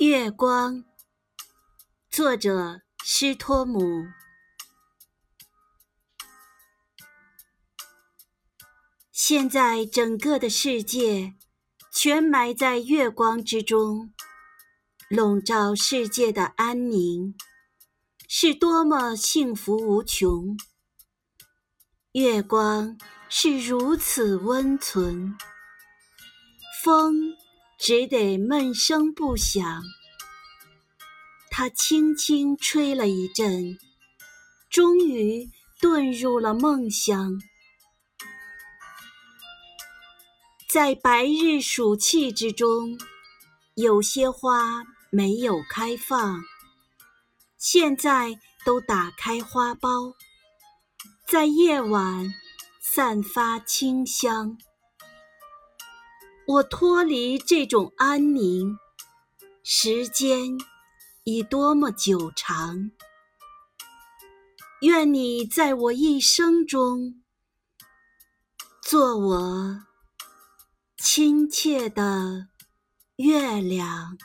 月光，作者施托姆。现在整个的世界全埋在月光之中，笼罩世界的安宁，是多么幸福无穷。月光是如此温存，风。只得闷声不响。他轻轻吹了一阵，终于遁入了梦乡。在白日暑气之中，有些花没有开放，现在都打开花苞，在夜晚散发清香。我脱离这种安宁，时间已多么久长。愿你在我一生中，做我亲切的月亮。